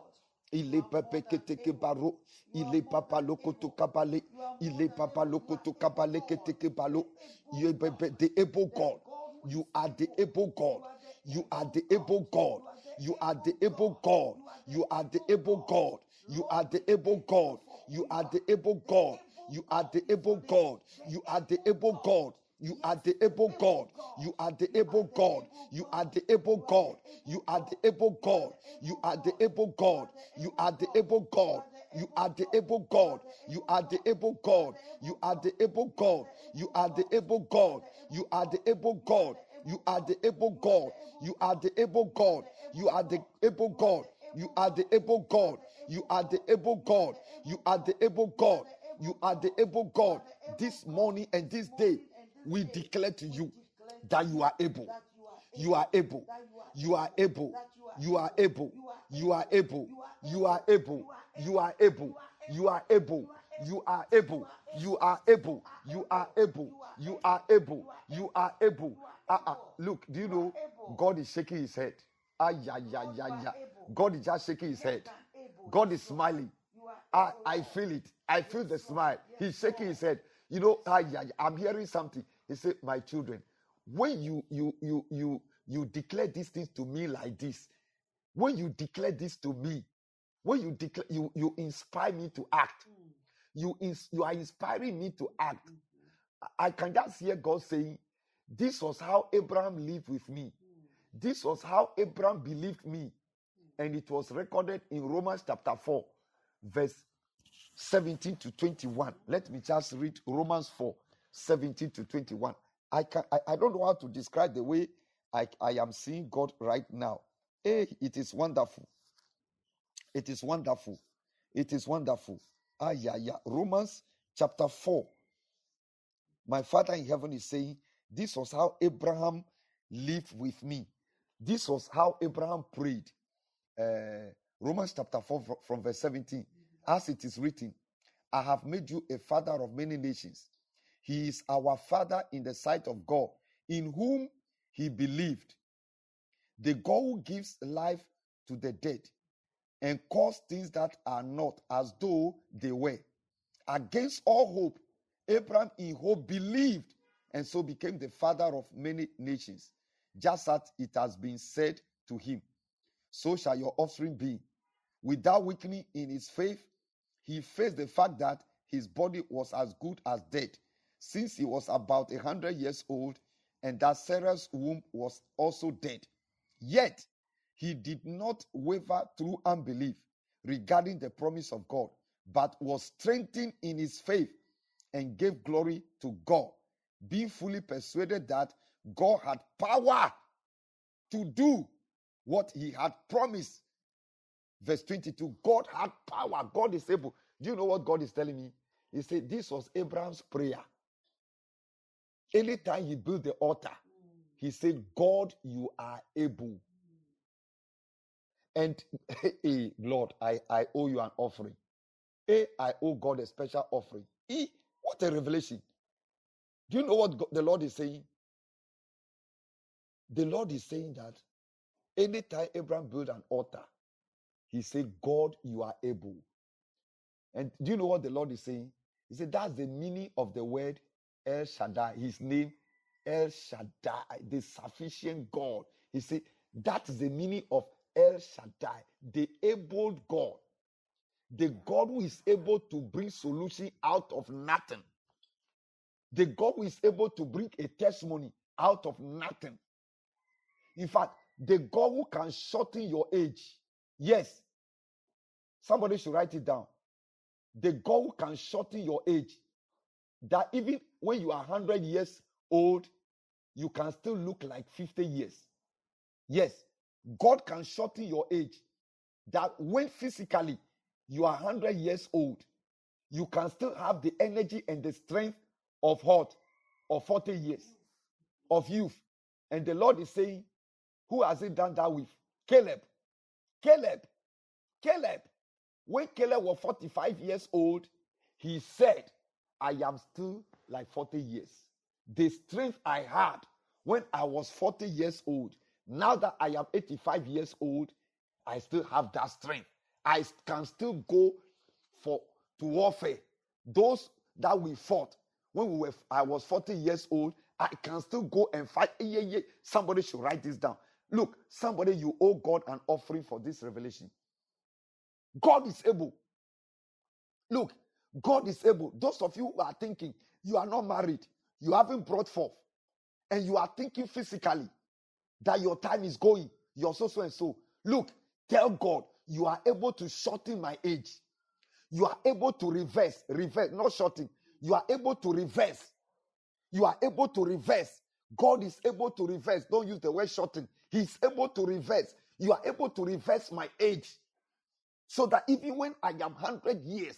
Il est papa keteke baro. Il papa lokoto kabale. Il papa lokoto kabale keteke balo. You are the able God. You are the able God. You are the able God. You are the able God. You are the able God. You are the able God. You are the able God. You are the able God. You are the able God. You are the able God. You are the able God. You are the able God. You are the able God. You are the able God. You are the able God. You are the able God. You are the able God. You are the able God. You are the able God. You are the able God. You are the able God. You are the able God. You are the able God. You are the able God. You are the able God. You are the able God. You are the able God. This morning and this day, we declare to you that you are able. You are able. You are able. You are able. You are able. You are able. You are able. You are able. You are able. You are able. You are able. You are able. You are able. Ah, ah. Look, do you know God is shaking his head? Ah, yeah, yeah, yeah, yeah. God is just shaking his head. God is smiling. I, I feel it. I feel the smile. He's shaking his head. You know, yeah, yeah. I'm hearing something. He said, My children, when you you you you you declare these things to me like this, when you declare this to me, when you declare you you inspire me to act. Hmm. You ins- you are inspiring me to act. Mm-hmm. I- I can just hear God saying, This was how Abraham lived with me. Hmm. This was how Abraham believed me. Hmm. And it was recorded in Romans chapter 4, verse 17 to 21. Let me just read Romans 4, 17 to 21. I can I, I don't know how to describe the way I, I am seeing God right now. Hey, it is wonderful. It is wonderful. It is wonderful. Ah, yeah, yeah. Romans chapter 4. My Father in heaven is saying, This was how Abraham lived with me. This was how Abraham prayed. Uh, Romans chapter 4, fro- from verse 17. As it is written, I have made you a father of many nations. He is our father in the sight of God, in whom he believed. The God who gives life to the dead and calls things that are not as though they were. Against all hope, Abraham in hope believed and so became the father of many nations, just as it has been said to him, So shall your offspring be. Without weakening in his faith, he faced the fact that his body was as good as dead, since he was about a hundred years old, and that Sarah's womb was also dead. Yet he did not waver through unbelief regarding the promise of God, but was strengthened in his faith and gave glory to God, being fully persuaded that God had power to do what he had promised. Verse 22 God had power, God is able. Do you know what God is telling me? He said, This was Abraham's prayer. Anytime he built the altar, he said, God, you are able. And (laughs) hey, Lord, I, I owe you an offering. A, I owe God a special offering. E, what a revelation. Do you know what God, the Lord is saying? The Lord is saying that anytime Abraham built an altar, he said, God, you are able. And do you know what the Lord is saying? He said, that's the meaning of the word El Shaddai. His name, El Shaddai, the sufficient God. He said, that's the meaning of El Shaddai, the able God. The God who is able to bring solution out of nothing. The God who is able to bring a testimony out of nothing. In fact, the God who can shorten your age. Yes. Somebody should write it down. The God can shorten your age. that even when you are 100 years old, you can still look like 50 years. Yes, God can shorten your age. That when physically you are 100 years old, you can still have the energy and the strength of heart Of 40 years of youth. And the Lord is saying, Who has he done that with? Caleb. Caleb. Caleb. When Caleb was 45 years old, he said, I am still like 40 years. The strength I had when I was 40 years old, now that I am 85 years old, I still have that strength. I can still go for to warfare. Those that we fought when we were I was 40 years old, I can still go and fight. Somebody should write this down. Look, somebody, you owe God an offering for this revelation. God is able. Look, God is able. Those of you who are thinking you are not married, you haven't brought forth, and you are thinking physically that your time is going, you're so so and so. Look, tell God you are able to shorten my age. You are able to reverse, reverse, not shorten. You are able to reverse. You are able to reverse. God is able to reverse. Don't use the word shorten. He's able to reverse. You are able to reverse my age. So that even when I am 100 years,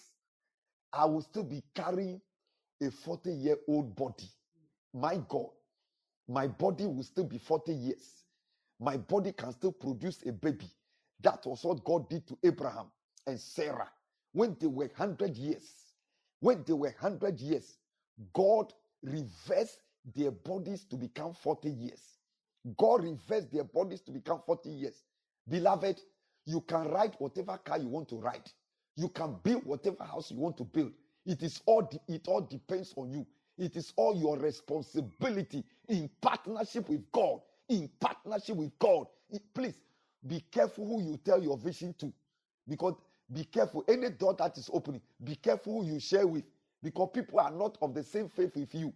I will still be carrying a 40 year old body. My God, my body will still be 40 years. My body can still produce a baby. That was what God did to Abraham and Sarah when they were 100 years. When they were 100 years, God reversed their bodies to become 40 years. God reversed their bodies to become 40 years. Beloved, you can ride whatever car you want to ride. You can build whatever house you want to build. It is all it all depends on you. It is all your responsibility in partnership with God. In partnership with God. Please be careful who you tell your vision to. Because be careful. Any door that is opening, be careful who you share with. Because people are not of the same faith with you.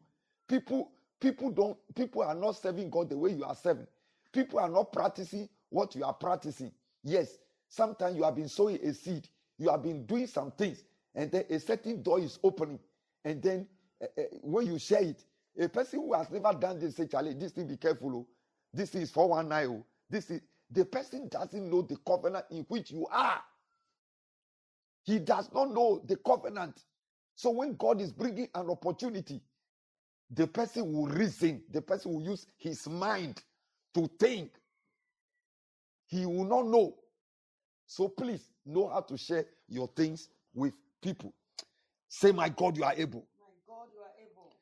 People, people don't, people are not serving God the way you are serving. People are not practicing what you are practicing. Yes, sometimes you have been sowing a seed, you have been doing some things, and then a certain door is opening. And then uh, uh, when you share it, a person who has never done this say, Charlie, this thing be careful. Oh. This is 419. Oh. This is the person doesn't know the covenant in which you are. He does not know the covenant. So when God is bringing an opportunity, the person will reason, the person will use his mind to think. He will not know. So please know how to share your things with people. Say, My God, you are able. My God, you are able.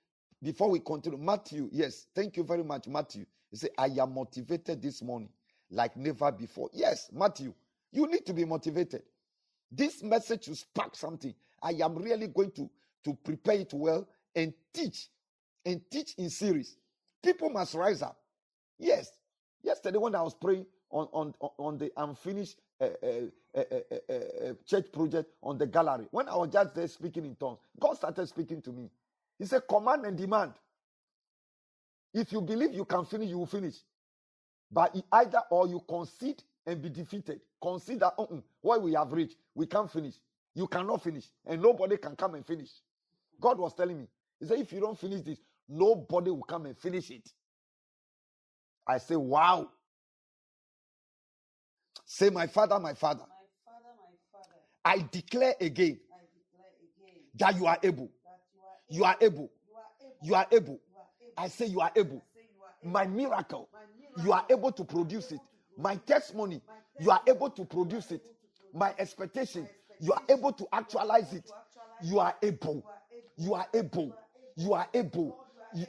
Before we continue, Matthew, yes, thank you very much, Matthew. You say, I am motivated this morning like never before. Yes, Matthew, you need to be motivated. This message will spark something. I am really going to, to prepare it well and teach and teach in series. People must rise up. Yes. Yesterday, when I was praying on, on, on the unfinished uh, uh, uh, church project on the gallery, when I was just there speaking in tongues, God started speaking to me. He said, Command and demand. If you believe you can finish, you will finish. But either or you concede and be defeated. Consider uh-uh, what we have reached. We can't finish. You cannot finish. And nobody can come and finish. God was telling me, He said, if you don't finish this, nobody will come and finish it. I say, wow. Say, my father, my father. My Father, my Father, I declare again I declare again that you are able. that You are able. you are able. You are able. You are able. I say you are able. You are able. My miracle, My miracle, you are able to produce it. My testimony, you are able to produce it. My expectation, you are able to actualize it. You are able. You are able. You are able.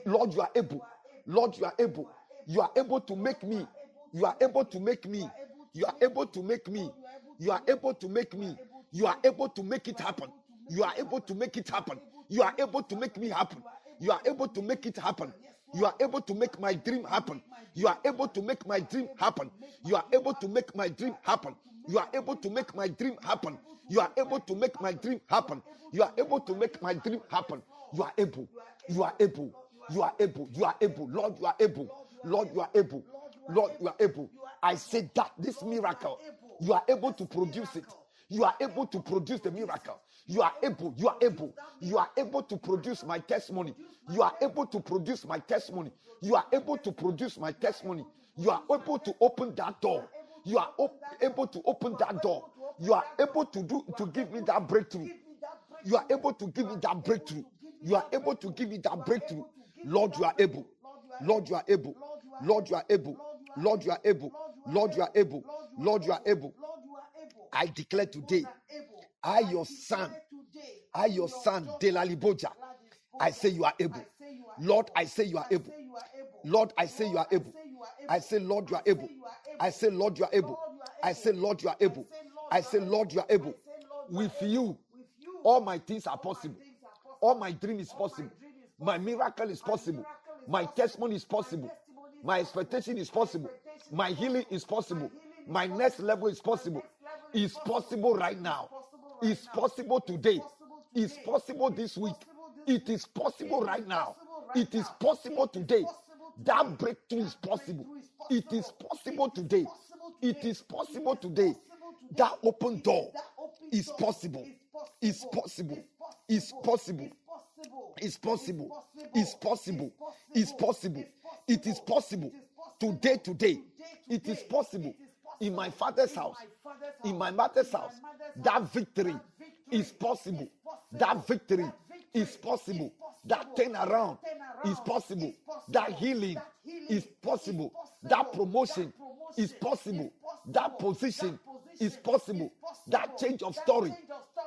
Lord, you are able. Lord, you are able. You are able to make me. You are able to make me. You are able to make me. You are able to make me. You are able to make it happen. You are able to make it happen. You are able to make me happen. You are able to make it happen. You are able to make my dream happen. You are able to make my dream happen. You are able to make my dream happen. You are able to make my dream happen. You are able to make my dream happen. You are able to make my dream happen. You are able. You are able. You are able. You are able. Lord, you are able. Lord, you are able. Lord, you are able. I say that this miracle, you are able to produce it. You are able to produce the miracle. You are able, you are able, you are able to produce my testimony. You are able to produce my testimony. You are able to produce my testimony. You are able to open that door. You are op- able to open that door. You are able to do to give me that breakthrough. You are able to give me that breakthrough. You are able to give me that breakthrough. Lord, you are able. Lord, you are able. Lord, you are able. Lord, you are able. Lord, you are able. Lord, you are able. I declare today, I, your son, I, your son, Delaliboja, I say you are able. Lord, I say you are able. Lord, I say you are able. I say, Lord, you are able. I say, Lord, you are able. I say, Lord, you are able. I say, Lord, you are able. With you, all my things are possible. All my dream is possible. My miracle is possible. My testimony is possible. My expectation is possible. My healing is possible. My next level is possible. It's possible right now. It's possible today. It's possible this week. It is possible right now. It is possible today. That breakthrough is possible. It is possible today. It is possible today. That open door is possible. It's possible. It's possible. It's possible. It's possible. It's possible. It is possible. Today, today, it is possible. In my father's house, in my mother's house, that victory is possible. That victory is possible. That turnaround is possible. That healing is possible. That promotion is possible. That position is possible. That change of story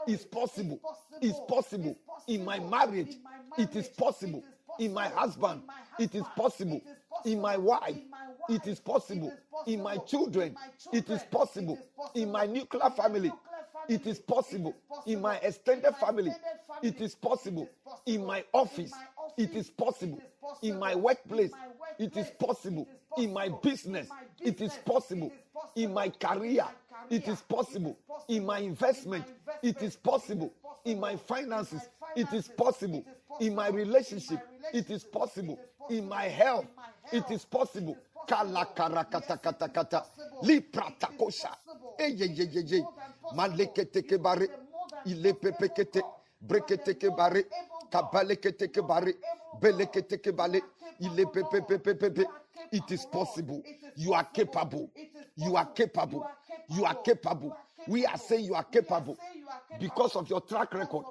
is possible. Is possible. In my marriage, it is possible. In my husband, it is possible. In my wife, it is possible. In my children, it is possible. In my nuclear family, it is possible. In my extended family, it is possible. In my office, it is possible. In my workplace, it is possible. In my business, it is possible. In my career, it is possible. In my investment, it is possible. In my finances, it is possible. In my relationship, it is possible. In my health, it is possible. Kala kara kata kata kata. Li prata kosha. Eye ye ye ye. Malekete ke bare. Ile pepe kete. Brekete ke bare. Kabale kete ke bare. Belekete ke bale. Ile pepe pepe pepe. It is possible. You are capable. You are capable. You are capable. We are saying you are capable because of your track record.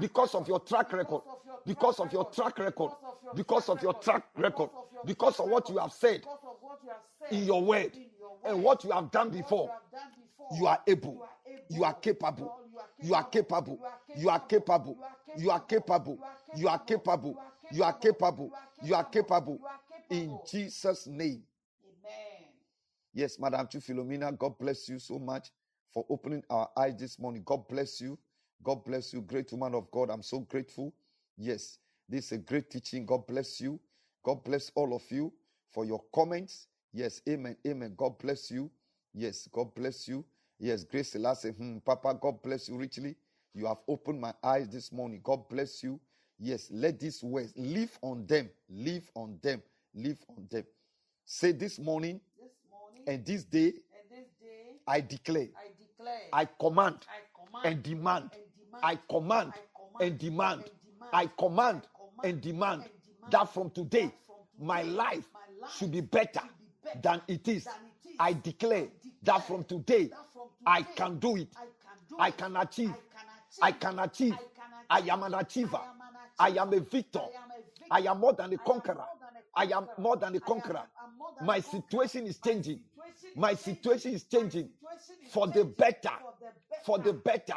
Because of your track record. Because of your track record. Because of your track record. Because of what you have said in your word and what you have done before. You are able. You are capable. You are capable. You are capable. You are capable. You are capable. You are capable. You are capable. In Jesus' name. Yes, Madam Chief Philomena, God bless you so much for opening our eyes this morning. God bless you. God bless you, great woman of God. I'm so grateful. Yes, this is a great teaching. God bless you. God bless all of you for your comments. Yes, amen, amen. God bless you. Yes, God bless you. Yes, Grace Selassie, hmm, Papa, God bless you richly. You have opened my eyes this morning. God bless you. Yes, let these words live on them, live on them, live on them. Say this morning This morning and this day, and this day, I declare, I declare, I command I command and demand, and demand, I command and demand, I command and demand that from today, my life should be better than it is. I declare that from today, I can do it. I can achieve. I can achieve. I am an achiever. I am a victor. I am more than a conqueror. I am more than a conqueror. My situation is changing. My situation is changing for the better. For the better.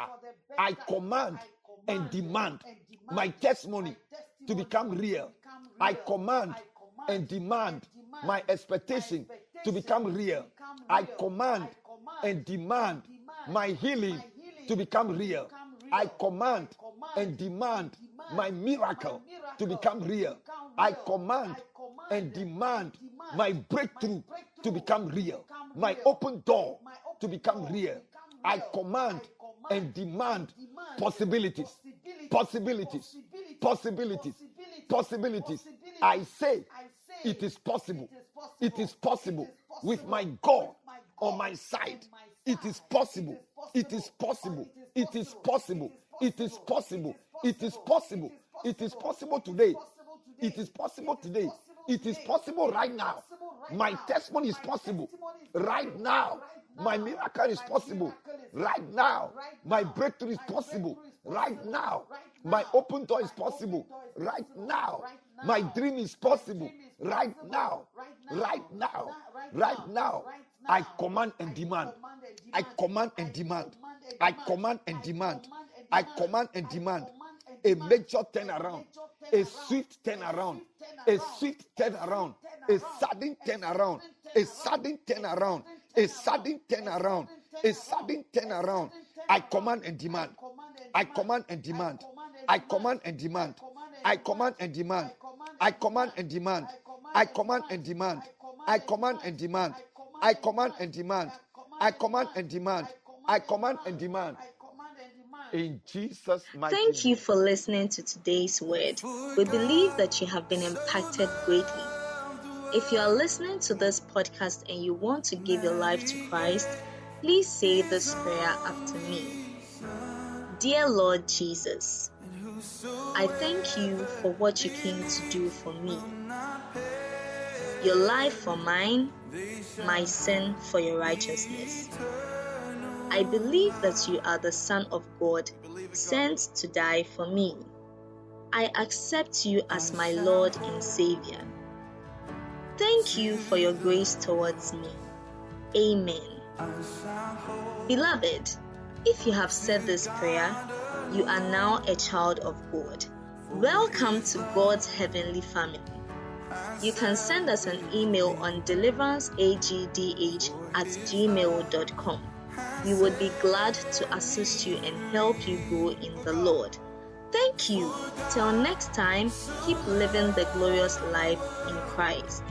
I command and demand my testimony to become real. I command and demand my expectation to become real. I command and demand my healing to become real. I command and demand my miracle to become real. I command and demand my breakthrough to become real. My open door to become real. I command and demand possibilities, possibilities, possibilities, possibilities. I say it is possible. It is possible with my God on my side. It is possible. It is possible. It is possible. It is possible. It is possible. It is possible today. It is possible today. It is possible right now. My testimony is possible right now. My miracle is possible right now. My breakthrough is possible right now. My open door is possible right now. My dream is possible right now. Right now. Right now. I command and demand. I command and demand. I command and demand. I command and demand a major turnaround, a swift turnaround, a swift turnaround, a sudden turnaround, a sudden turnaround, a sudden turnaround, a sudden turnaround. I command and demand. I command and demand. I command and demand. I command and demand. I command and demand. I command and demand. I command and demand. I command and demand. I command and demand. I command and demand. In Jesus' mighty name. Thank you for listening to today's word. We believe that you have been impacted greatly. If you are listening to this podcast and you want to give your life to Christ, please say this prayer after me. Dear Lord Jesus, I thank you for what you came to do for me. Your life for mine, my sin for your righteousness. I believe that you are the Son of God, sent to die for me. I accept you as my Lord and Savior. Thank you for your grace towards me. Amen. Beloved, if you have said this prayer, you are now a child of God. Welcome to God's heavenly family. You can send us an email on deliveranceagdh at gmail.com. We would be glad to assist you and help you grow in the Lord. Thank you. Till next time, keep living the glorious life in Christ.